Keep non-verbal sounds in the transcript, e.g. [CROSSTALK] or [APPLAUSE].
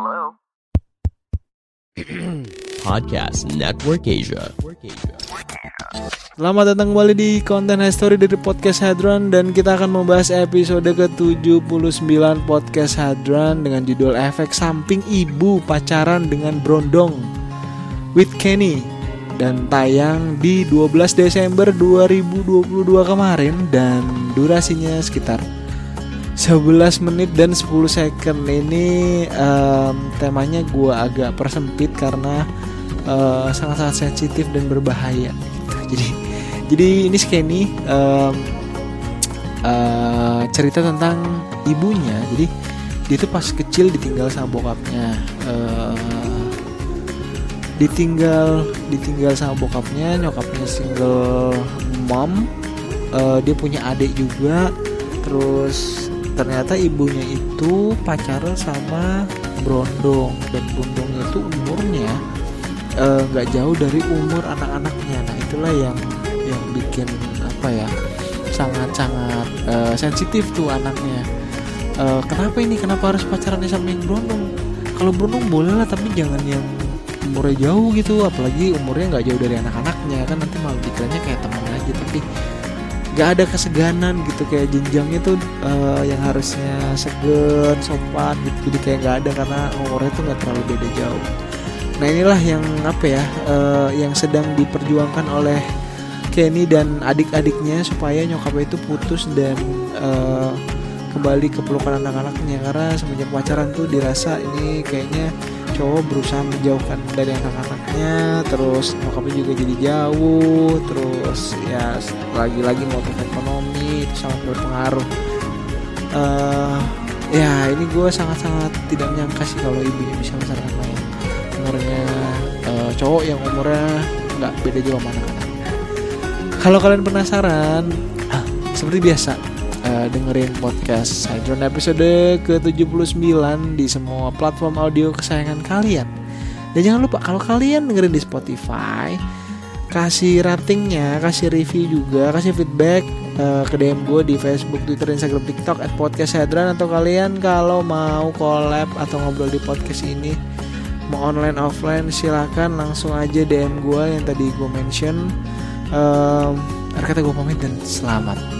Hello? [CLEARS THROAT] Podcast Network Asia. Selamat datang kembali di konten history dari podcast Hadron dan kita akan membahas episode ke-79 podcast Hadron dengan judul efek samping ibu pacaran dengan brondong with Kenny dan tayang di 12 Desember 2022 kemarin dan durasinya sekitar 11 menit dan 10 second ini em, temanya gua agak persempit karena eh, sangat-sangat sensitif dan berbahaya gitu. Jadi jadi ini Kenny em, eh, cerita tentang ibunya. Jadi dia tuh pas kecil ditinggal sama bokapnya. Eh, ditinggal ditinggal sama bokapnya, nyokapnya single mom. Eh, dia punya adik juga. Terus ternyata ibunya itu pacaran sama Brondong dan Brondong itu umurnya eh, nggak jauh dari umur anak-anaknya. Nah itulah yang yang bikin apa ya sangat-sangat eh, sensitif tuh anaknya. Eh, kenapa ini? Kenapa harus pacarannya sama yang Brondong? Kalau Brondong boleh lah tapi jangan yang umurnya jauh gitu apalagi umurnya nggak jauh dari anak-anaknya kan nanti malah dikiranya kayak teman aja tapi nggak ada keseganan gitu kayak jenjangnya tuh eh, yang harusnya segan sopan gitu. Jadi kayak nggak ada karena umurnya tuh nggak terlalu beda jauh. Nah inilah yang apa ya eh, yang sedang diperjuangkan oleh Kenny dan adik-adiknya supaya nyokapnya itu putus dan eh, kembali ke pelukan anak-anaknya. Karena semenjak pacaran tuh dirasa ini kayaknya cowok berusaha menjauhkan dari anak-anaknya terus nyokapnya juga jadi jauh terus ya lagi-lagi motif ekonomi itu sangat berpengaruh. Eh ya ini gue sangat-sangat tidak menyangka sih kalau ibunya bisa sama yang umurnya eh, cowok yang umurnya nggak beda jauh sama anak-anak kalau kalian penasaran seperti biasa eh, dengerin podcast Hydron episode ke-79 di semua platform audio kesayangan kalian. Dan jangan lupa kalau kalian dengerin di Spotify, kasih ratingnya, kasih review juga, kasih feedback eh, ke DM gue di Facebook, Twitter, Instagram, TikTok at podcast Hadran atau kalian kalau mau collab atau ngobrol di podcast ini mau online offline silakan langsung aja DM gue yang tadi gue mention. Um, kata gue pamit dan selamat